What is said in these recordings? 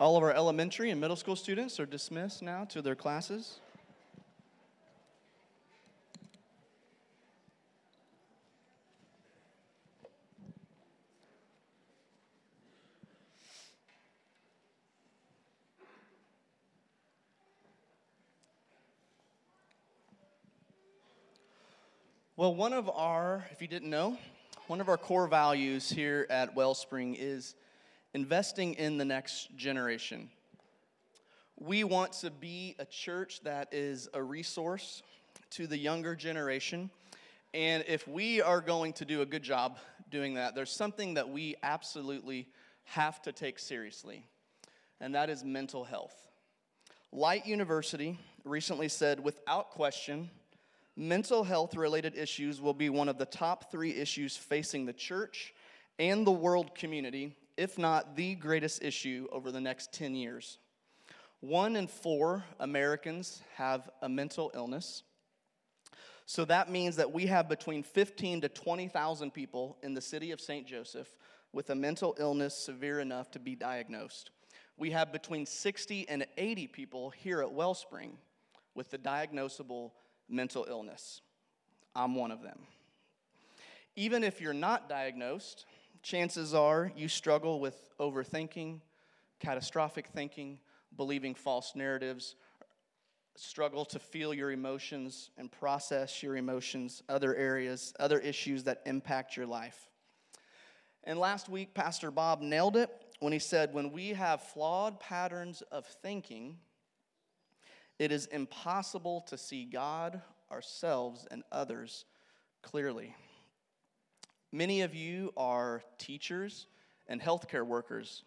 All of our elementary and middle school students are dismissed now to their classes. Well, one of our, if you didn't know, one of our core values here at Wellspring is investing in the next generation. We want to be a church that is a resource to the younger generation. And if we are going to do a good job doing that, there's something that we absolutely have to take seriously, and that is mental health. Light University recently said, without question, mental health related issues will be one of the top three issues facing the church and the world community, if not the greatest issue over the next 10 years. One in four Americans have a mental illness. So that means that we have between 15 to 20,000 people in the city of St. Joseph with a mental illness severe enough to be diagnosed. We have between 60 and 80 people here at Wellspring with the diagnosable mental illness. I'm one of them. Even if you're not diagnosed, chances are you struggle with overthinking, catastrophic thinking, believing false narratives, struggle to feel your emotions and process your emotions, other areas, other issues that impact your life. And last week, Pastor Bob nailed it when he said, When we have flawed patterns of thinking, it is impossible to see God, ourselves, and others clearly. Many of you are teachers and healthcare workers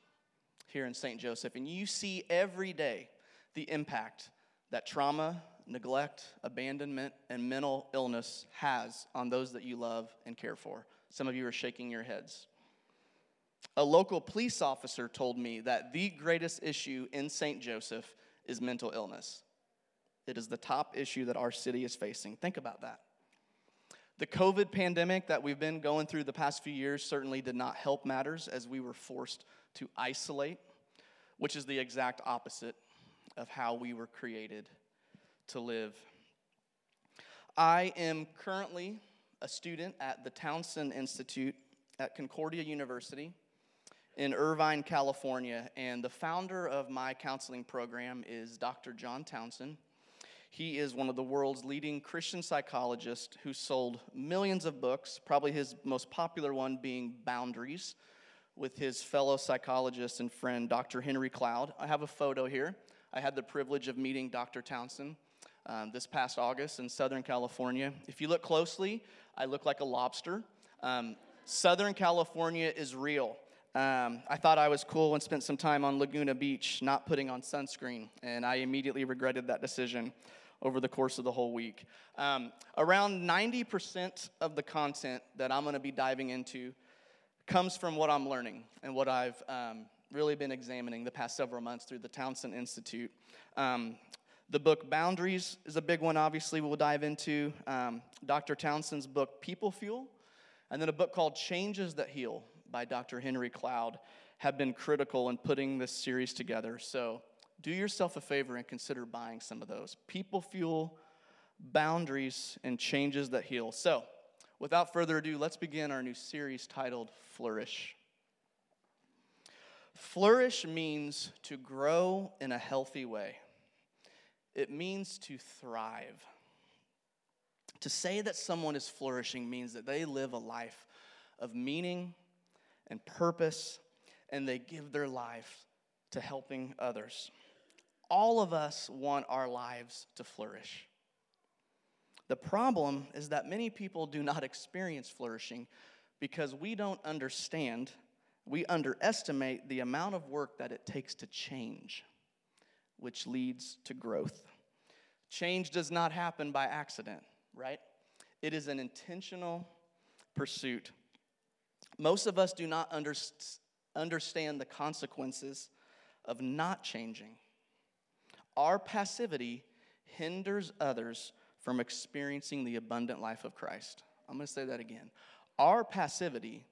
here in St. Joseph, and you see every day the impact that trauma, neglect, abandonment, and mental illness has on those that you love and care for. Some of you are shaking your heads. A local police officer told me that the greatest issue in St. Joseph is mental illness. It is the top issue that our city is facing. Think about that. The COVID pandemic that we've been going through the past few years certainly did not help matters as we were forced to isolate, which is the exact opposite of how we were created to live. I am currently a student at the Townsend Institute at Concordia University in Irvine, California, and the founder of my counseling program is Dr. John Townsend. He is one of the world's leading Christian psychologists who sold millions of books, probably his most popular one being Boundaries, with his fellow psychologist and friend, Dr. Henry Cloud. I have a photo here. I had the privilege of meeting Dr. Townsend um, this past August in Southern California. If you look closely, I look like a lobster. Um, Southern California is real. Um, I thought I was cool and spent some time on Laguna Beach not putting on sunscreen, and I immediately regretted that decision over the course of the whole week. Um, around 90% of the content that I'm going to be diving into comes from what I'm learning and what I've um, really been examining the past several months through the Townsend Institute. Um, the book Boundaries is a big one, obviously, we'll dive into. Um, Dr. Townsend's book People Fuel, and then a book called Changes That Heal by Dr. Henry Cloud have been critical in putting this series together. So do yourself a favor and consider buying some of those. People fuel, boundaries, and changes that heal. So, without further ado, let's begin our new series titled Flourish. Flourish means to grow in a healthy way, it means to thrive. To say that someone is flourishing means that they live a life of meaning and purpose, and they give their life to helping others all of us want our lives to flourish. The problem is that many people do not experience flourishing because we don't understand, we underestimate the amount of work that it takes to change, which leads to growth. Change does not happen by accident, right? It is an intentional pursuit. Most of us do not under, understand the consequences of not changing. Our passivity hinders others from experiencing the abundant life of Christ. I'm going to say that again. Our passivity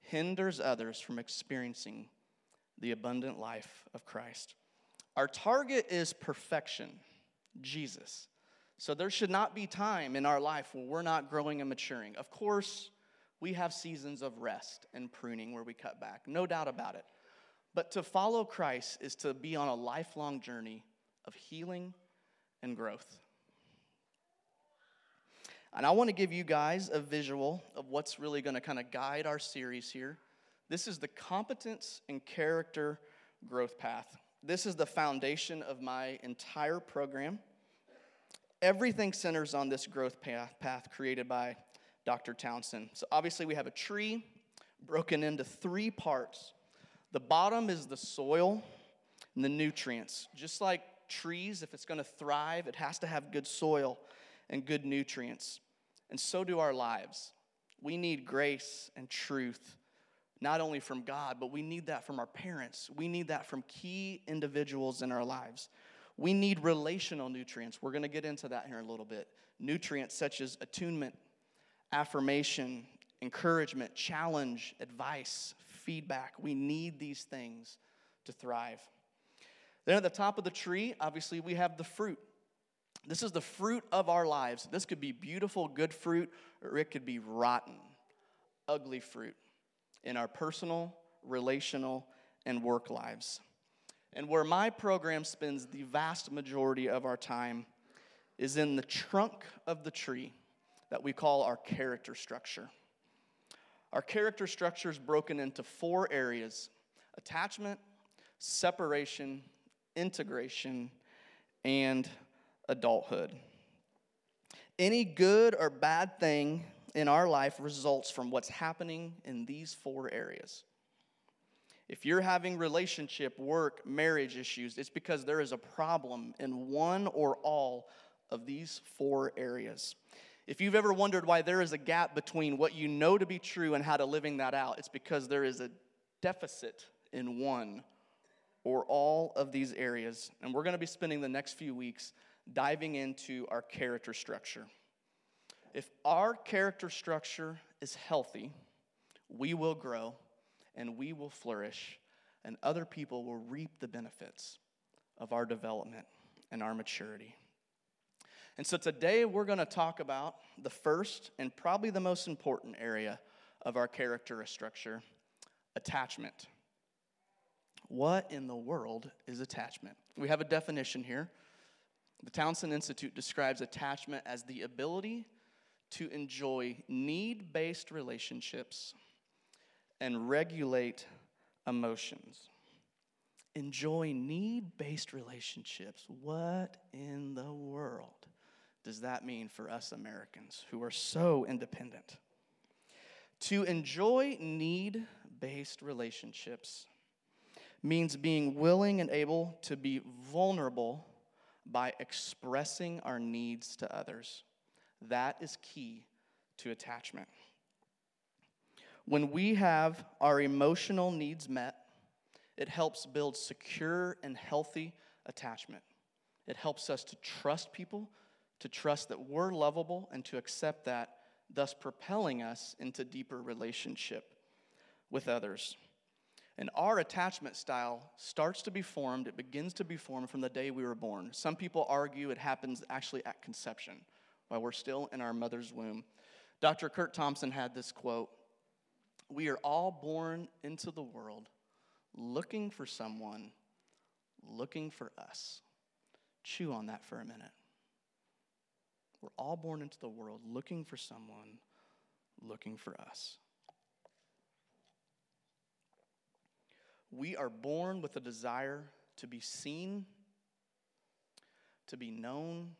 hinders others from experiencing the abundant life of Christ. Our target is perfection, Jesus. So there should not be time in our life where we're not growing and maturing. Of course, we have seasons of rest and pruning where we cut back, no doubt about it. But to follow Christ is to be on a lifelong journey of healing and growth. And I want to give you guys a visual of what's really going to kind of guide our series here. This is the competence and character growth path. This is the foundation of my entire program. Everything centers on this growth path, path created by Dr. Townsend. So, obviously, we have a tree broken into three parts. The bottom is the soil and the nutrients. Just like trees, if it's going to thrive, it has to have good soil and good nutrients. And so do our lives. We need grace and truth, not only from God, but we need that from our parents. We need that from key individuals in our lives. We need relational nutrients. We're going to get into that here in a little bit. Nutrients such as attunement, affirmation, encouragement, challenge, advice, feedback. We need these things to thrive. Then at the top of the tree, obviously, we have the fruit. This is the fruit of our lives. This could be beautiful, good fruit, or it could be rotten, ugly fruit in our personal, relational, and work lives. And where my program spends the vast majority of our time is in the trunk of the tree that we call our character structure. Our character structure is broken into four areas attachment, separation, integration, and adulthood. Any good or bad thing in our life results from what's happening in these four areas. If you're having relationship, work, marriage issues, it's because there is a problem in one or all of these four areas. If you've ever wondered why there is a gap between what you know to be true and how to living that out, it's because there is a deficit in one or all of these areas. And we're going to be spending the next few weeks diving into our character structure. If our character structure is healthy, we will grow and we will flourish, and other people will reap the benefits of our development and our maturity. And so today we're going to talk about the first and probably the most important area of our character structure attachment. What in the world is attachment? We have a definition here. The Townsend Institute describes attachment as the ability to enjoy need based relationships and regulate emotions. Enjoy need based relationships. What in the world does that mean for us Americans who are so independent? To enjoy need based relationships means being willing and able to be vulnerable by expressing our needs to others. That is key to attachment. When we have our emotional needs met, it helps build secure and healthy attachment. It helps us to trust people, to trust that we're lovable, and to accept that, thus propelling us into deeper relationship with others. And our attachment style starts to be formed, it begins to be formed from the day we were born. Some people argue it happens actually at conception, while we're still in our mother's womb. Dr. Curt Thompson had this quote We are all born into the world looking for someone, looking for us. Chew on that for a minute. We're all born into the world looking for someone, looking for us. We are born with a desire to be seen, to be known,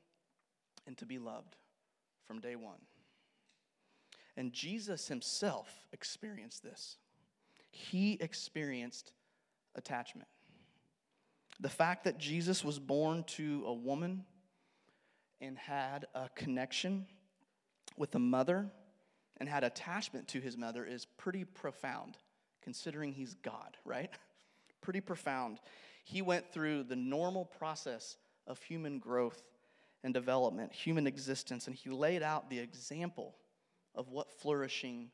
and to be loved from day one. And Jesus himself experienced this. He experienced attachment. The fact that Jesus was born to a woman and had a connection with a mother and had attachment to his mother is pretty profound considering he's God, right? Pretty profound. He went through the normal process of human growth and development, human existence, and he laid out the example of what flourishing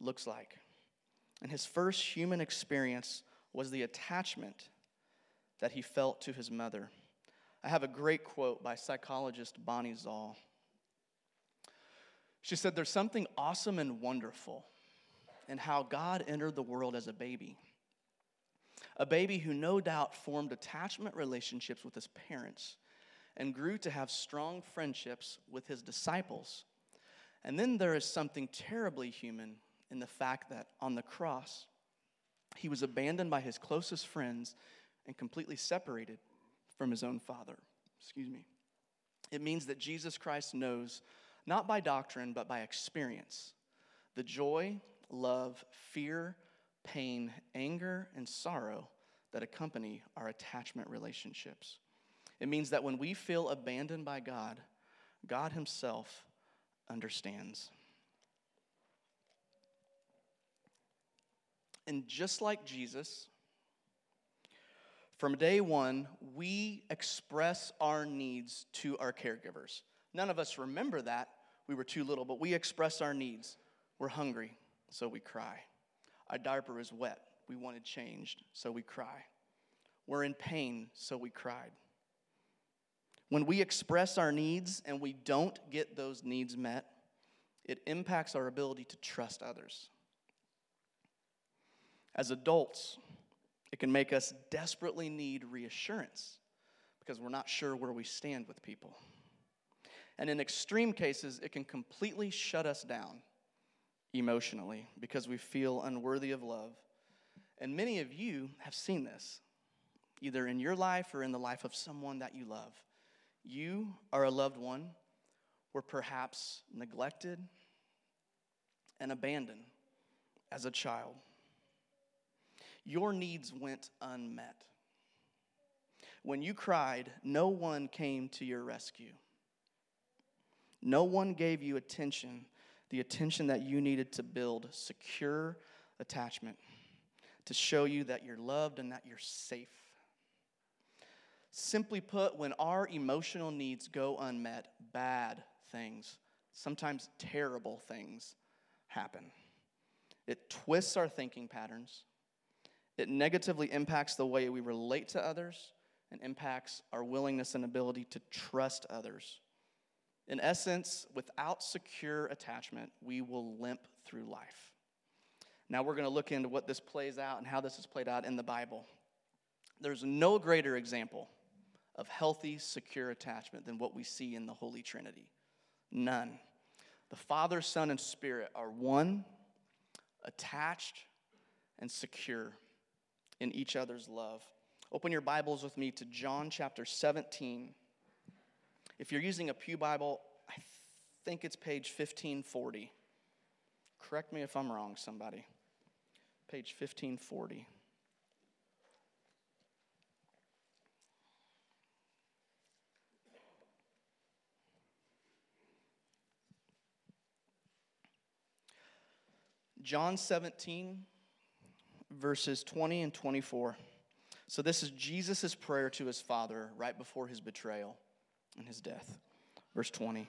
looks like. And his first human experience was the attachment that he felt to his mother. I have a great quote by psychologist Bonnie Zahl. She said, There's something awesome and wonderful in how God entered the world as a baby. A baby who no doubt formed attachment relationships with his parents and grew to have strong friendships with his disciples. And then there is something terribly human in the fact that on the cross, he was abandoned by his closest friends and completely separated from his own father. Excuse me. It means that Jesus Christ knows, not by doctrine, but by experience, the joy, love, fear, pain, anger, and sorrow that accompany our attachment relationships. It means that when we feel abandoned by God, God Himself understands. And just like Jesus, from day one, we express our needs to our caregivers. None of us remember that. We were too little, but we express our needs. We're hungry, so we cry. Our diaper is wet. We wanted changed, so we cry. We're in pain, so we cried. When we express our needs and we don't get those needs met, it impacts our ability to trust others. As adults, it can make us desperately need reassurance because we're not sure where we stand with people. And in extreme cases, it can completely shut us down emotionally because we feel unworthy of love. And many of you have seen this, either in your life or in the life of someone that you love. You are a loved one, were perhaps neglected and abandoned as a child. Your needs went unmet. When you cried, no one came to your rescue. No one gave you attention, the attention that you needed to build secure attachment, to show you that you're loved and that you're safe. Simply put, when our emotional needs go unmet, bad things, sometimes terrible things, happen. It twists our thinking patterns, it negatively impacts the way we relate to others, and impacts our willingness and ability to trust others. In essence, without secure attachment, we will limp through life. Now, we're going to look into what this plays out and how this is played out in the Bible. There's no greater example of healthy, secure attachment than what we see in the Holy Trinity. None. The Father, Son, and Spirit are one, attached, and secure in each other's love. Open your Bibles with me to John chapter 17. If you're using a Pew Bible, I think it's page 1540. Correct me if I'm wrong, somebody. Page 1540. John 17, verses 20 and 24. So, this is Jesus' prayer to his Father right before his betrayal and his death. Verse 20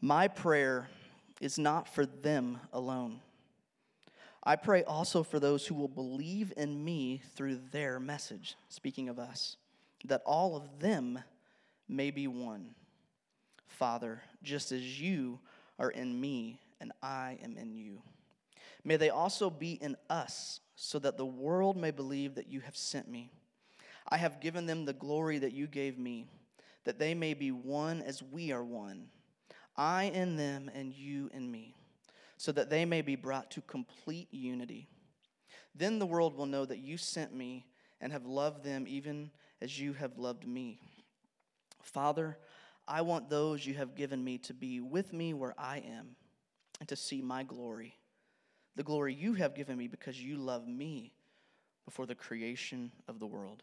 My prayer is not for them alone. I pray also for those who will believe in me through their message, speaking of us, that all of them may be one. Father, just as you are in me and I am in you. May they also be in us, so that the world may believe that you have sent me. I have given them the glory that you gave me, that they may be one as we are one. I in them and you in me, so that they may be brought to complete unity. Then the world will know that you sent me and have loved them even as you have loved me. Father, I want those you have given me to be with me where I am and to see my glory, the glory you have given me because you love me before the creation of the world.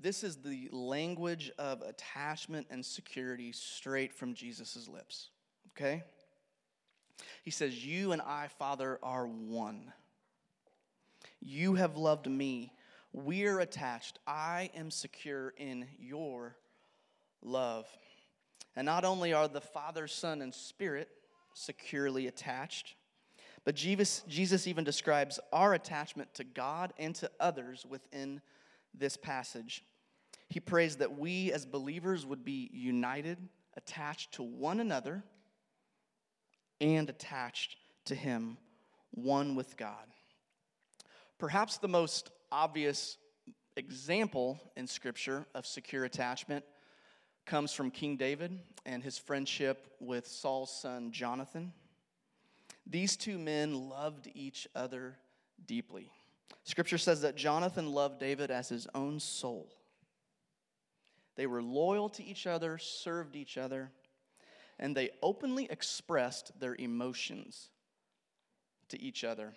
This is the language of attachment and security straight from Jesus' lips. Okay? He says, You and I, Father, are one. You have loved me. We're attached. I am secure in your love. And not only are the Father, Son, and Spirit securely attached. But Jesus, Jesus even describes our attachment to God and to others within this passage. He prays that we as believers would be united, attached to one another, and attached to Him, one with God. Perhaps the most obvious example in Scripture of secure attachment comes from King David and his friendship with Saul's son Jonathan. These two men loved each other deeply. Scripture says that Jonathan loved David as his own soul. They were loyal to each other, served each other, and they openly expressed their emotions to each other.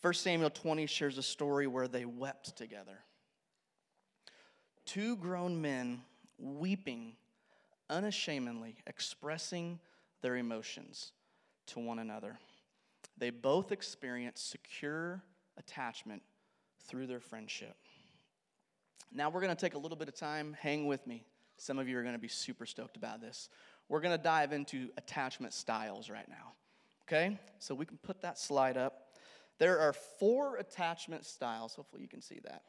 1 Samuel 20 shares a story where they wept together. Two grown men weeping unashamedly, expressing their emotions to one another. They both experienced secure attachment through their friendship. Now we're going to take a little bit of time. Hang with me. Some of you are going to be super stoked about this. We're going to dive into attachment styles right now. Okay? So we can put that slide up. There are four attachment styles. Hopefully, you can see that.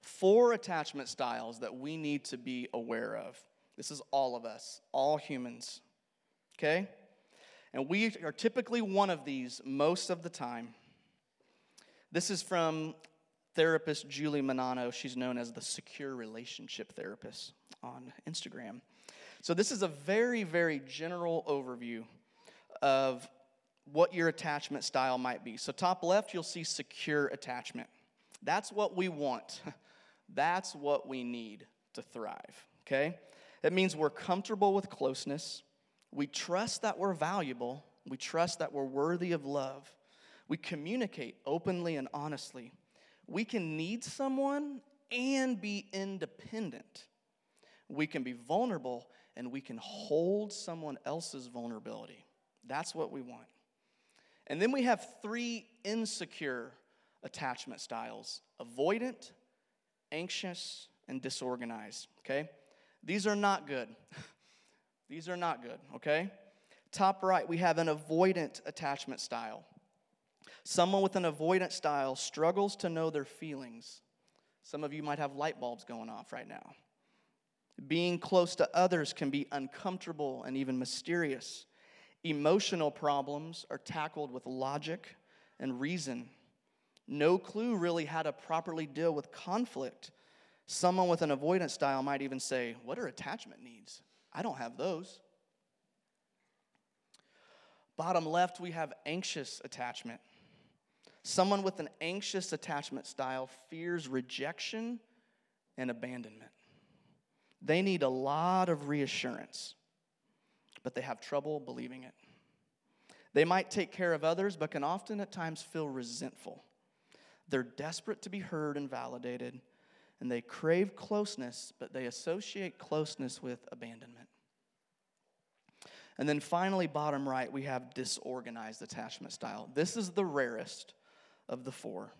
Four attachment styles that we need to be aware of. This is all of us, all humans. Okay? And we are typically one of these most of the time. This is from therapist Julie Menanno. She's known as the secure relationship therapist on Instagram. So, this is a very, very general overview of what your attachment style might be. So, top left, you'll see secure attachment. That's what we want, that's what we need to thrive, okay? It means we're comfortable with closeness, we trust that we're valuable, we trust that we're worthy of love, we communicate openly and honestly. We can need someone and be independent. We can be vulnerable and we can hold someone else's vulnerability. That's what we want. And then we have three insecure attachment styles avoidant, anxious, and disorganized. Okay? These are not good. These are not good, okay? Top right, we have an avoidant attachment style. Someone with an avoidant style struggles to know their feelings. Some of you might have light bulbs going off right now. Being close to others can be uncomfortable and even mysterious. Emotional problems are tackled with logic and reason. No clue really how to properly deal with conflict. Someone with an avoidant style might even say, What are attachment needs? I don't have those. Bottom left, we have anxious attachment. Someone with an anxious attachment style fears rejection and abandonment. They need a lot of reassurance, but they have trouble believing it. They might take care of others, but can often at times feel resentful. They're desperate to be heard and validated, and they crave closeness, but they associate closeness with abandonment. And then finally, bottom right, we have disorganized attachment style. This is the rarest of the four.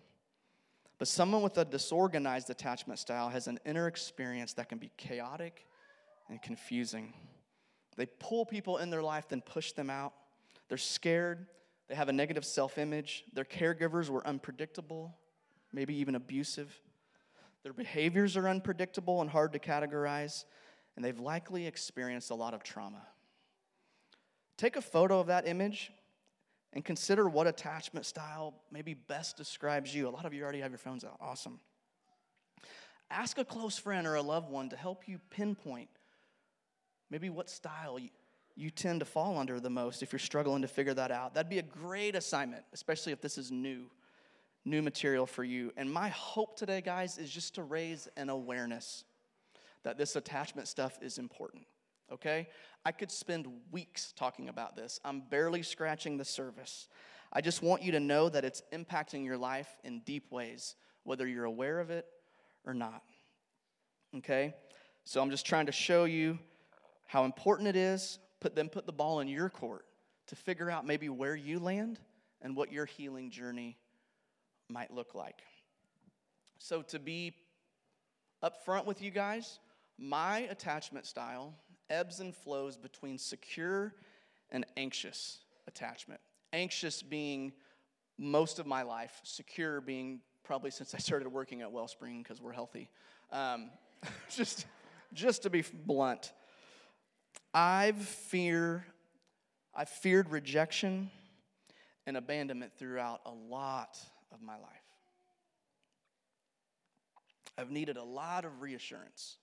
But someone with a disorganized attachment style has an inner experience that can be chaotic and confusing. They pull people in their life, then push them out. They're scared. They have a negative self image. Their caregivers were unpredictable, maybe even abusive. Their behaviors are unpredictable and hard to categorize, and they've likely experienced a lot of trauma. Take a photo of that image and consider what attachment style maybe best describes you. A lot of you already have your phones out. Awesome. Ask a close friend or a loved one to help you pinpoint maybe what style you, you tend to fall under the most if you're struggling to figure that out. That'd be a great assignment, especially if this is new, new material for you. And my hope today, guys, is just to raise an awareness that this attachment stuff is important okay? I could spend weeks talking about this. I'm barely scratching the surface. I just want you to know that it's impacting your life in deep ways, whether you're aware of it or not. Okay? So I'm just trying to show you how important it is, put then put the ball in your court to figure out maybe where you land and what your healing journey might look like. So to be upfront with you guys, my attachment style ebbs and flows between secure and anxious attachment. Anxious being most of my life, secure being probably since I started working at Wellspring because we're healthy. Um, just, just to be blunt, I've fear, I've feared rejection and abandonment throughout a lot of my life. I've needed a lot of reassurance.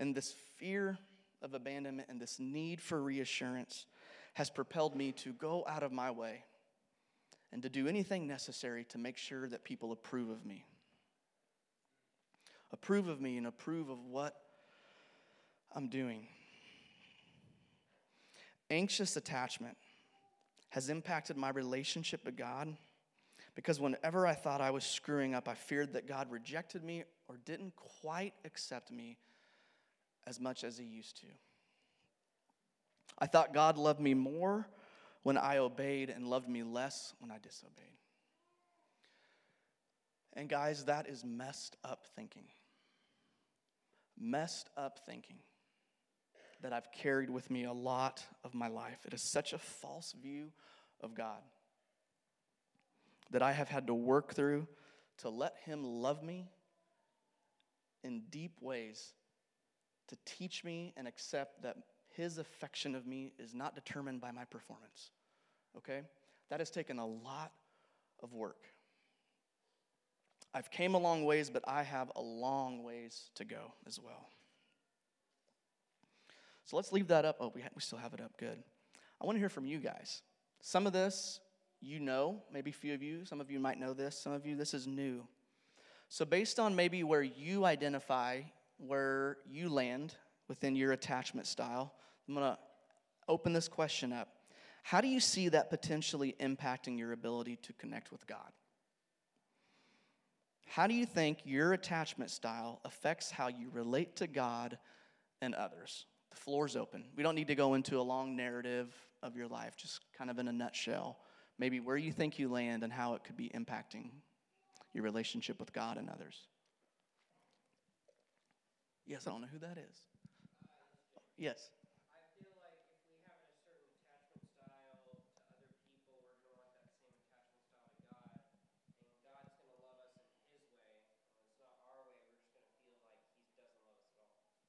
And this fear of abandonment and this need for reassurance has propelled me to go out of my way and to do anything necessary to make sure that people approve of me. Approve of me and approve of what I'm doing. Anxious attachment has impacted my relationship with God because whenever I thought I was screwing up, I feared that God rejected me or didn't quite accept me as much as He used to. I thought God loved me more when I obeyed and loved me less when I disobeyed. And guys, that is messed up thinking. Messed up thinking that I've carried with me a lot of my life. It is such a false view of God that I have had to work through to let Him love me in deep ways, to teach me and accept that His affection of me is not determined by my performance. Okay? That has taken a lot of work. I've came a long ways, but I have a long ways to go as well. So let's leave that up. Oh, we, ha- we still have it up. Good. I want to hear from you guys. Some of this you know, maybe a few of you, some of you might know this, some of you, this is new. So, based on maybe where you identify, where you land within your attachment style, I'm going to open this question up. How do you see that potentially impacting your ability to connect with God? How do you think your attachment style affects how you relate to God and others? The floor's open. We don't need to go into a long narrative of your life, just kind of in a nutshell. Maybe where you think you land and how it could be impacting your relationship with God and others. Yes, I don't know who that is. Yes.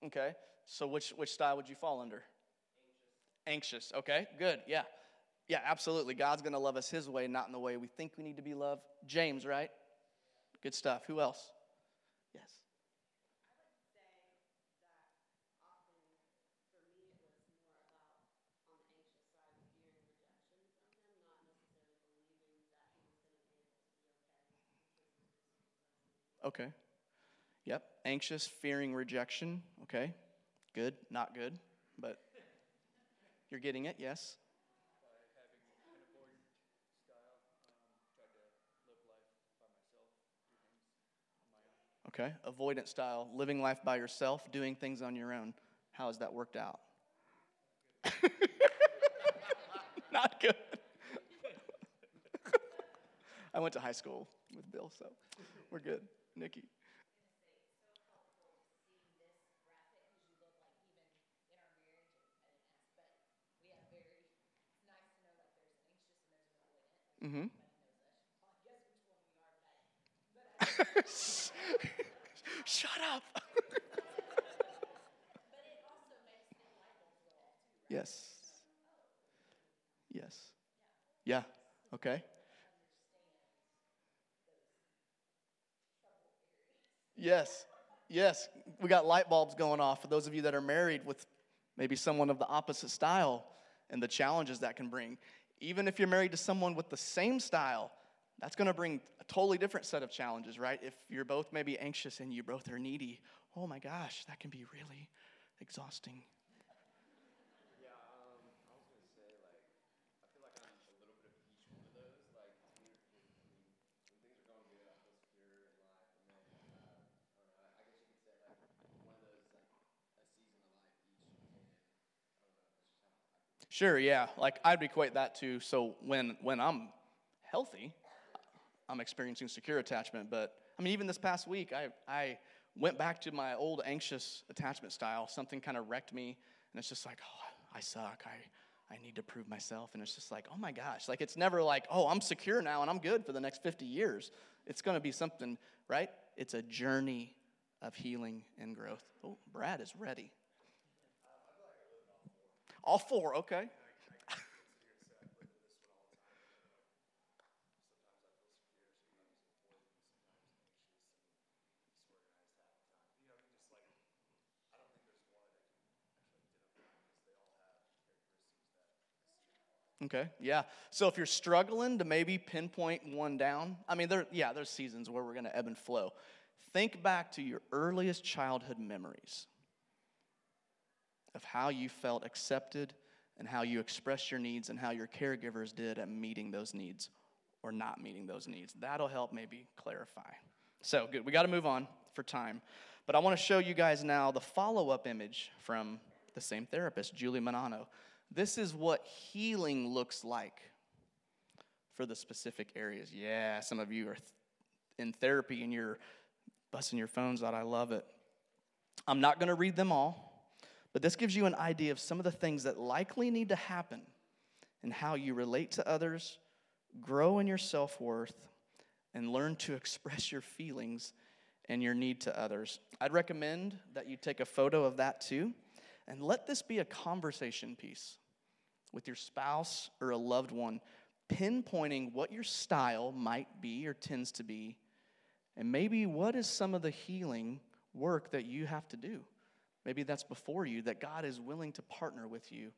Okay. So which which style would you fall under? Anxious. Anxious. Okay. Good. Yeah. Yeah, absolutely. God's going to love us his way, not in the way we think we need to be loved. James, right? Good stuff. Who else? Yes. Okay. Yep. Anxious, fearing rejection. Okay. Good, not good, but you're getting it, yes? Okay, avoidant style, living life by yourself, doing things on your own. How has that worked out? Not good. I went to high school with Bill, so we're good. Nikki. Mm-hmm. Shut up. yes. Yes. Yeah. Okay. Yes. Yes. We got light bulbs going off for those of you that are married with maybe someone of the opposite style and the challenges that can bring. Even if you're married to someone with the same style, that's going to bring a totally different set of challenges, right? If you're both maybe anxious and you both are needy, oh my gosh, that can be really exhausting. Sure, yeah. Like I'd equate that to so when when I'm healthy, I'm experiencing secure attachment. But I mean, even this past week, I, I went back to my old anxious attachment style. Something kind of wrecked me, and it's just like, oh, I suck. I, I need to prove myself. And it's just like, oh my gosh. Like, it's never like, oh, I'm secure now and I'm good for the next 50 years. It's going to be something, right? It's a journey of healing and growth. Oh, Brad is ready. All four, okay. Okay, yeah. So if you're struggling to maybe pinpoint one down, I mean, there, yeah, there's seasons where we're going to ebb and flow. Think back to your earliest childhood memories of how you felt accepted and how you expressed your needs and how your caregivers did at meeting those needs or not meeting those needs. That'll help maybe clarify. So, good. We got to move on for time. But I want to show you guys now the follow up image from the same therapist, Julie Menanno. This is what healing looks like for the specific areas. Yeah, some of you are in therapy and you're busting your phones out. I love it. I'm not going to read them all, but this gives you an idea of some of the things that likely need to happen and how you relate to others, grow in your self worth, and learn to express your feelings and your need to others. I'd recommend that you take a photo of that too, and let this be a conversation piece with your spouse or a loved one, pinpointing what your style might be or tends to be, and maybe what is some of the healing work that you have to do. Maybe that's before you, that God is willing to partner with you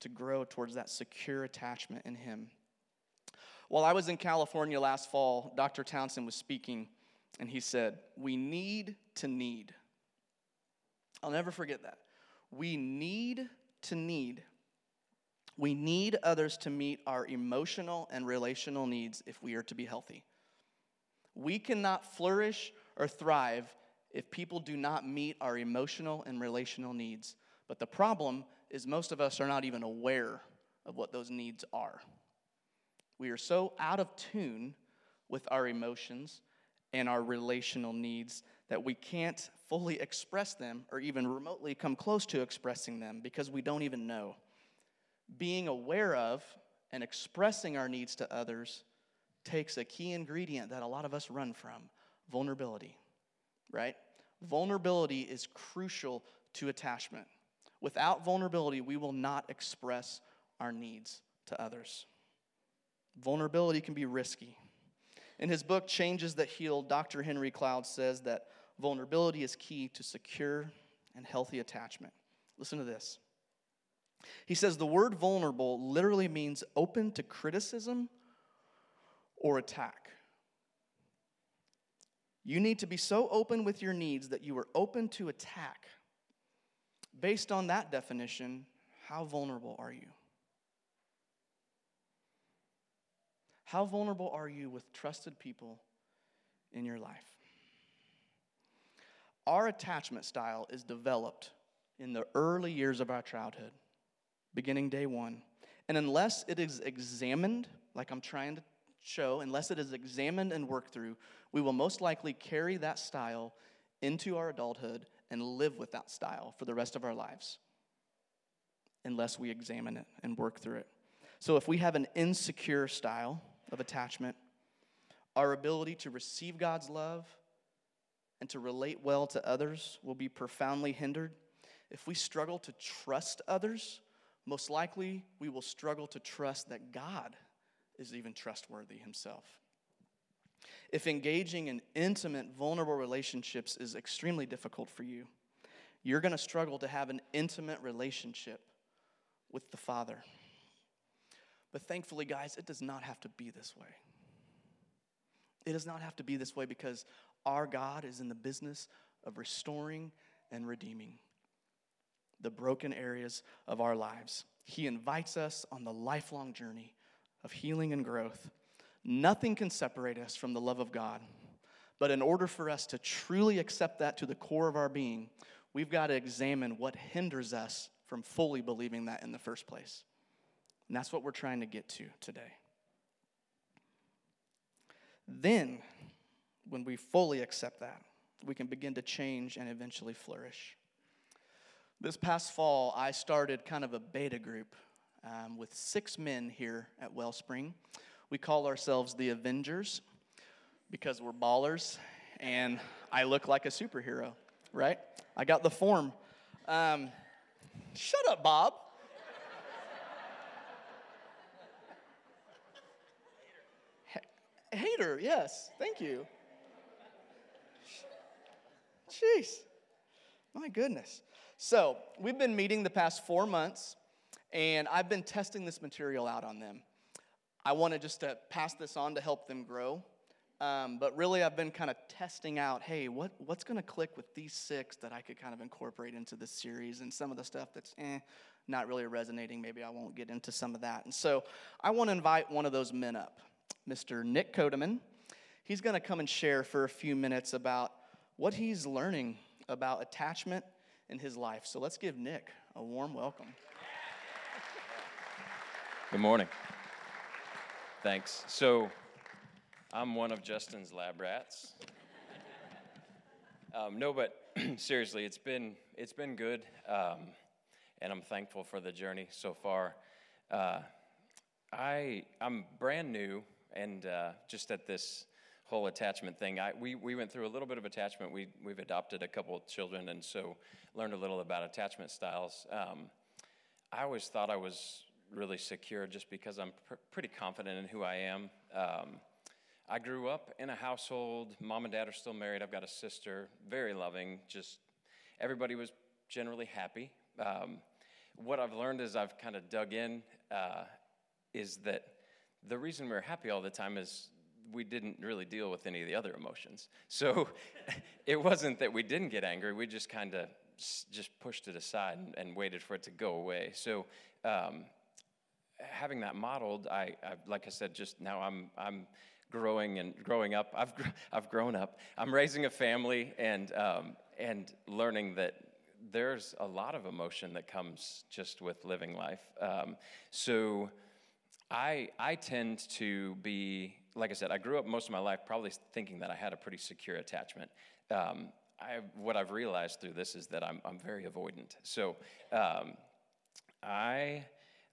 to grow towards that secure attachment in Him. While I was in California last fall, Dr. Townsend was speaking, and he said, We need to need. I'll never forget that. We need to need. We need others to meet our emotional and relational needs if we are to be healthy. We cannot flourish or thrive if people do not meet our emotional and relational needs. But the problem is, most of us are not even aware of what those needs are. We are so out of tune with our emotions and our relational needs that we can't fully express them or even remotely come close to expressing them because we don't even know being aware of and expressing our needs to others takes a key ingredient that a lot of us run from vulnerability, right? Vulnerability is crucial to attachment. Without vulnerability, we will not express our needs to others. Vulnerability can be risky. In his book, Changes That Heal, Dr. Henry Cloud says that vulnerability is key to secure and healthy attachment. Listen to this. He says the word vulnerable literally means open to criticism or attack. You need to be so open with your needs that you are open to attack. Based on that definition, how vulnerable are you? How vulnerable are you with trusted people in your life? Our attachment style is developed in the early years of our childhood beginning day one. And unless it is examined, like I'm trying to show, unless it is examined and worked through, we will most likely carry that style into our adulthood and live with that style for the rest of our lives, unless we examine it and work through it. So if we have an insecure style of attachment, our ability to receive God's love and to relate well to others will be profoundly hindered. If we struggle to trust others, most likely we will struggle to trust that God is even trustworthy himself. If engaging in intimate, vulnerable relationships is extremely difficult for you, you're going to struggle to have an intimate relationship with the Father. But thankfully, guys, it does not have to be this way. It does not have to be this way because our God is in the business of restoring and redeeming the broken areas of our lives. He invites us on the lifelong journey of healing and growth. Nothing can separate us from the love of God. But in order for us to truly accept that to the core of our being, we've got to examine what hinders us from fully believing that in the first place. And that's what we're trying to get to today. Then, when we fully accept that, we can begin to change and eventually flourish. This past fall, I started kind of a beta group um, with six men here at Wellspring. We call ourselves the Avengers because we're ballers and I look like a superhero, right? I got the form. Um, shut up, Bob. Hater, yes, thank you. Jeez, my goodness. So, we've been meeting the past four months, and I've been testing this material out on them. I wanted just to pass this on to help them grow. Um, but really, I've been kind of testing out hey, what, what's going to click with these six that I could kind of incorporate into this series and some of the stuff that's eh, not really resonating. Maybe I won't get into some of that. And so I want to invite one of those men up, Mr. Nick Kodeman. He's going to come and share for a few minutes about what he's learning about attachment in his life. So let's give Nick a warm welcome. Good morning. Thanks. So, I'm one of Justin's lab rats. Um, no, but seriously, it's been it's been good, um, and I'm thankful for the journey so far. Uh, I I'm brand new, and uh, just at this whole attachment thing, I, we we went through a little bit of attachment. We we've adopted a couple of children, and so learned a little about attachment styles. Um, I always thought I was really secure just because I'm pr- pretty confident in who I am. Um, I grew up in a household, mom and dad are still married. I've got a sister, very loving, just everybody was generally happy. Um, what I've learned as I've kind of dug in uh, is that the reason we're happy all the time is we didn't really deal with any of the other emotions. So it wasn't that we didn't get angry, we just kind of just pushed it aside and, and, waited for it to go away. So um, having that modeled, I, I, like I said, just now I'm I'm growing and growing up. I've, I've grown up. I'm raising a family and, um, and learning that there's a lot of emotion that comes just with living life. Um, so I, I tend to be, like I said, I grew up most of my life probably thinking that I had a pretty secure attachment. Um, I, what I've realized through this is that I'm, I'm very avoidant. So um, I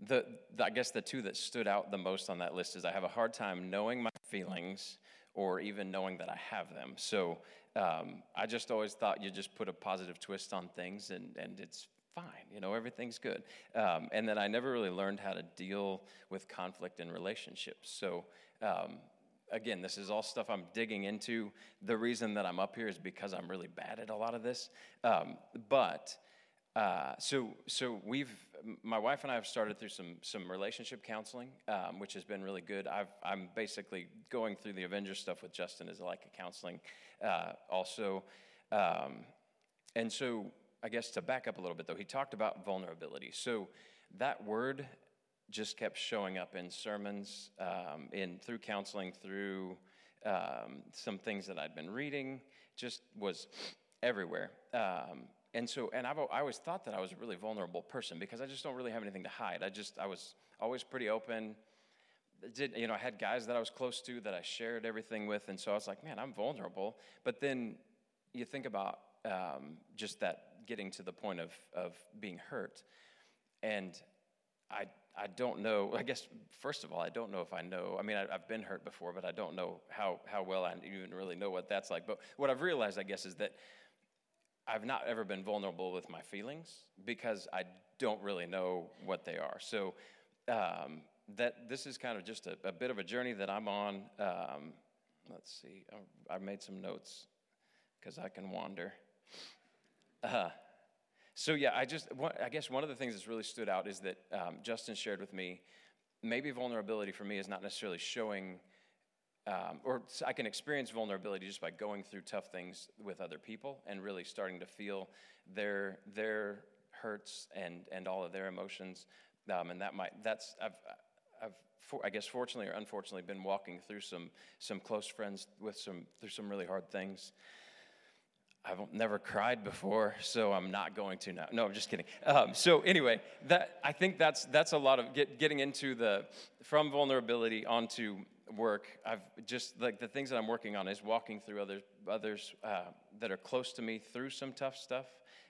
the, the, I guess the two that stood out the most on that list is I have a hard time knowing my feelings or even knowing that I have them. So um, I just always thought you just put a positive twist on things and, and it's fine, you know, everything's good. Um, and then I never really learned how to deal with conflict in relationships. So um, again, this is all stuff I'm digging into. The reason that I'm up here is because I'm really bad at a lot of this. Um, but uh, so, so we've my wife and I have started through some some relationship counseling, um, which has been really good. I've, I'm basically going through the Avengers stuff with Justin as like a counseling, uh, also, um, and so I guess to back up a little bit though, he talked about vulnerability. So that word just kept showing up in sermons, um, in through counseling, through um, some things that I'd been reading, just was everywhere. Um, and so, and I've I always thought that I was a really vulnerable person because I just don't really have anything to hide. I just I was always pretty open. Did you know I had guys that I was close to that I shared everything with, and so I was like, man, I'm vulnerable. But then you think about um, just that getting to the point of of being hurt, and I I don't know. I guess first of all, I don't know if I know. I mean, I, have been hurt before, but I don't know how how well I even really know what that's like. But what I've realized, I guess, is that I've not ever been vulnerable with my feelings because I don't really know what they are. So um, that this is kind of just a, a, bit of a journey that I'm on. Um, let's see, I, I made some notes because I can wander. Uh, so yeah, I just I guess one of the things that's really stood out is that um, Justin shared with me. Maybe vulnerability for me is not necessarily showing um, or I can experience vulnerability just by going through tough things with other people and really starting to feel their their hurts and and all of their emotions. Um, and that might that's I've I've for, I guess fortunately or unfortunately been walking through some some close friends with some through some really hard things. I've never cried before, so I'm not going to now. No, I'm just kidding. Um, so anyway, that I think that's that's a lot of get, getting into the from vulnerability onto work, I've just like the things that I'm working on is walking through others, others uh, that are close to me through some tough stuff.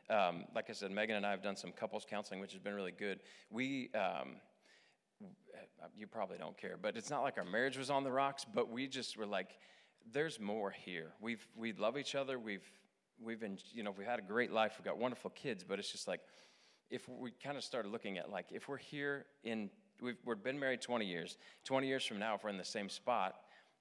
um, like I said, Megan and I have done some couples counseling, which has been really good. We, um, you probably don't care, but it's not like our marriage was on the rocks, but we just were like, there's more here. We've, we love each other. We've, we've been, you know, we've had a great life. We've got wonderful kids, but it's just like, if we kind of started looking at like, if we're here in, we've, we've been married 20 years, 20 years from now, if we're in the same spot,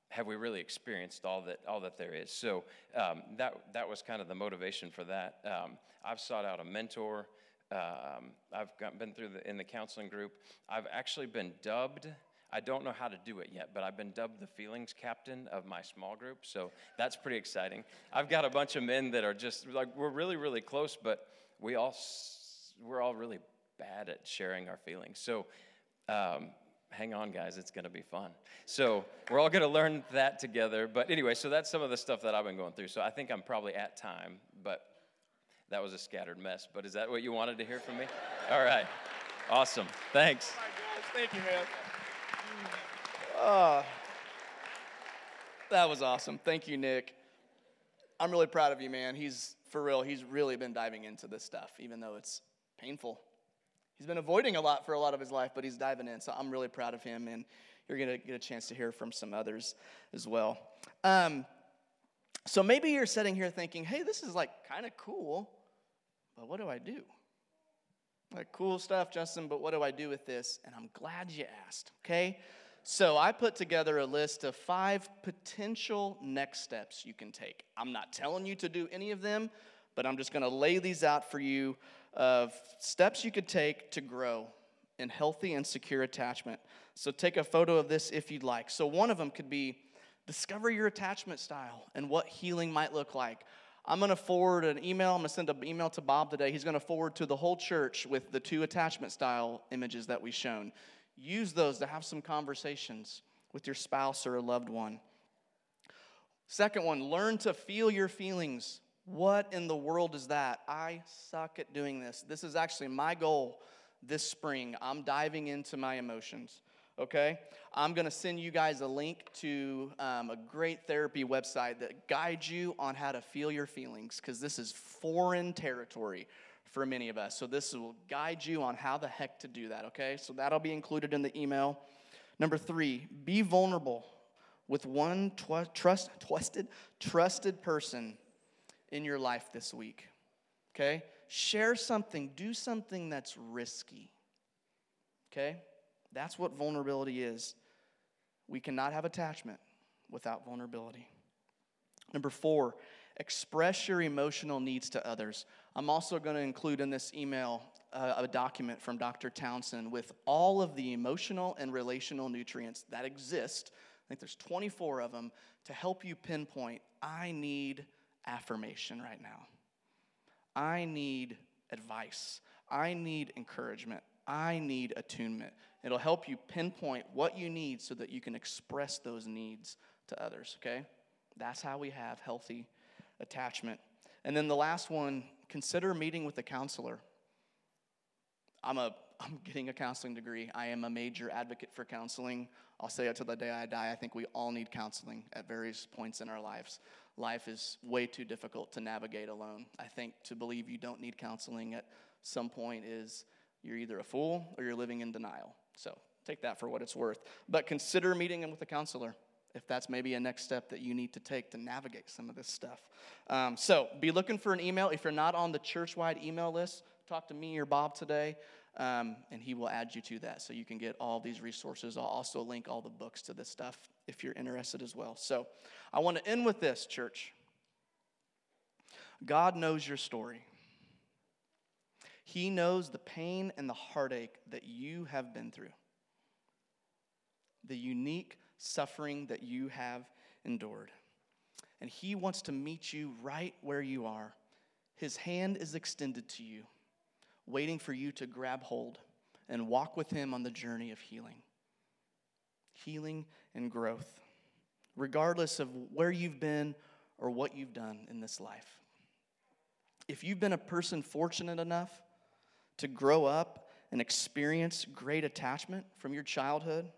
have we really experienced all that all that there is? So um, that that was kind of the motivation for that. Um, I've sought out a mentor. Um, I've got, been through the in the counseling group. I've actually been dubbed. I don't know how to do it yet, but I've been dubbed the feelings captain of my small group. So that's pretty exciting. I've got a bunch of men that are just like we're really really close, but we all we're all really bad at sharing our feelings. So um, hang on, guys, it's going to be fun. So we're all going to learn that together. But anyway, so that's some of the stuff that I've been going through. So I think I'm probably at time, but that was a scattered mess. But is that what you wanted to hear from me? All right. Awesome. Thanks. Oh my gosh, thank you, man. Uh, that was awesome. Thank you, Nick. I'm really proud of you, man. He's, for real, he's really been diving into this stuff, even though it's painful. He's been avoiding a lot for a lot of his life, but he's diving in. So I'm really proud of him, and you're going to get a chance to hear from some others as well. Um, so maybe you're sitting here thinking, hey, this is like kind of cool, but what do I do? Like, cool stuff, Justin, but what do I do with this? And I'm glad you asked, okay? So I put together a list of five potential next steps you can take. I'm not telling you to do any of them, but I'm just going to lay these out for you of steps you could take to grow in healthy and secure attachment. So take a photo of this if you'd like. So one of them could be discover your attachment style and what healing might look like. I'm going to forward an email. I'm going to send an email to Bob today. He's going to forward to the whole church with the two attachment style images that we've shown. Use those to have some conversations with your spouse or a loved one. Second one, learn to feel your feelings. What in the world is that? I suck at doing this. This is actually my goal this spring. I'm diving into my emotions, okay? I'm gonna send you guys a link to um, a great therapy website that guides you on how to feel your feelings, because this is foreign territory for many of us. So, this will guide you on how the heck to do that, okay? So, that'll be included in the email. Number three, be vulnerable with one tw- trust, trusted, trusted person in your life this week. Okay? Share something, do something that's risky. Okay? That's what vulnerability is. We cannot have attachment without vulnerability. Number four, express your emotional needs to others. I'm also going to include in this email uh, a document from Dr. Townsend with all of the emotional and relational nutrients that exist. I think there's 24 of them to help you pinpoint I need affirmation right now. I need advice. I need encouragement. I need attunement. It'll help you pinpoint what you need so that you can express those needs to others, okay? That's how we have healthy attachment. And then the last one, consider meeting with a counselor. I'm a I'm getting a counseling degree. I am a major advocate for counseling. I'll say it till the day I die. I think we all need counseling at various points in our lives life is way too difficult to navigate alone. I think to believe you don't need counseling at some point is you're either a fool or you're living in denial. So take that for what it's worth. But consider meeting with a counselor if that's maybe a next step that you need to take to navigate some of this stuff. Um, so be looking for an email. If you're not on the church wide email list, talk to me or Bob today. Um, and he will add you to that so you can get all these resources. I'll also link all the books to this stuff if you're interested as well. So I want to end with this, church. God knows your story. He knows the pain and the heartache that you have been through, the unique suffering that you have endured. And He wants to meet you right where you are. His hand is extended to you waiting for you to grab hold and walk with Him on the journey of healing. Healing and growth, regardless of where you've been or what you've done in this life. If you've been a person fortunate enough to grow up and experience great attachment from your childhood,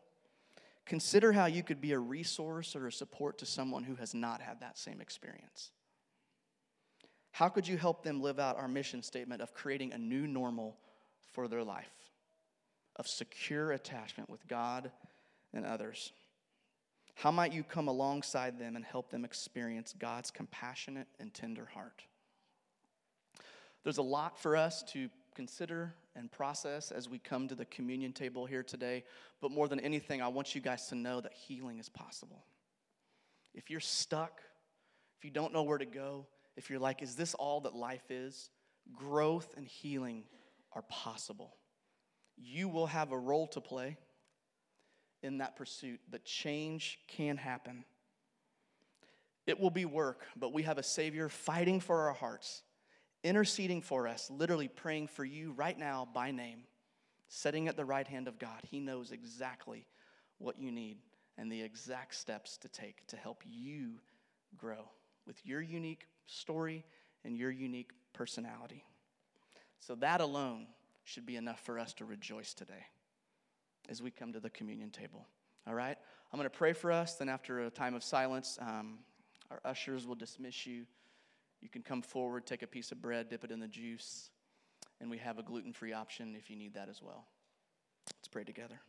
consider how you could be a resource or a support to someone who has not had that same experience. How could you help them live out our mission statement of creating a new normal for their life, of secure attachment with God and others? How might you come alongside them and help them experience God's compassionate and tender heart? There's a lot for us to consider and process as we come to the communion table here today, but more than anything, I want you guys to know that healing is possible. If you're stuck, if you don't know where to go, if you're like, is this all that life is? Growth and healing are possible. You will have a role to play in that pursuit, but change can happen. It will be work, but we have a Savior fighting for our hearts, interceding for us, literally praying for you right now by name, sitting at the right hand of God. He knows exactly what you need and the exact steps to take to help you grow with your unique story and your unique personality. So, that alone should be enough for us to rejoice today as we come to the communion table. All right? I'm going to pray for us. Then, after a time of silence, um, our ushers will dismiss you. You can come forward, take a piece of bread, dip it in the juice, and we have a gluten free option if you need that as well. Let's pray together.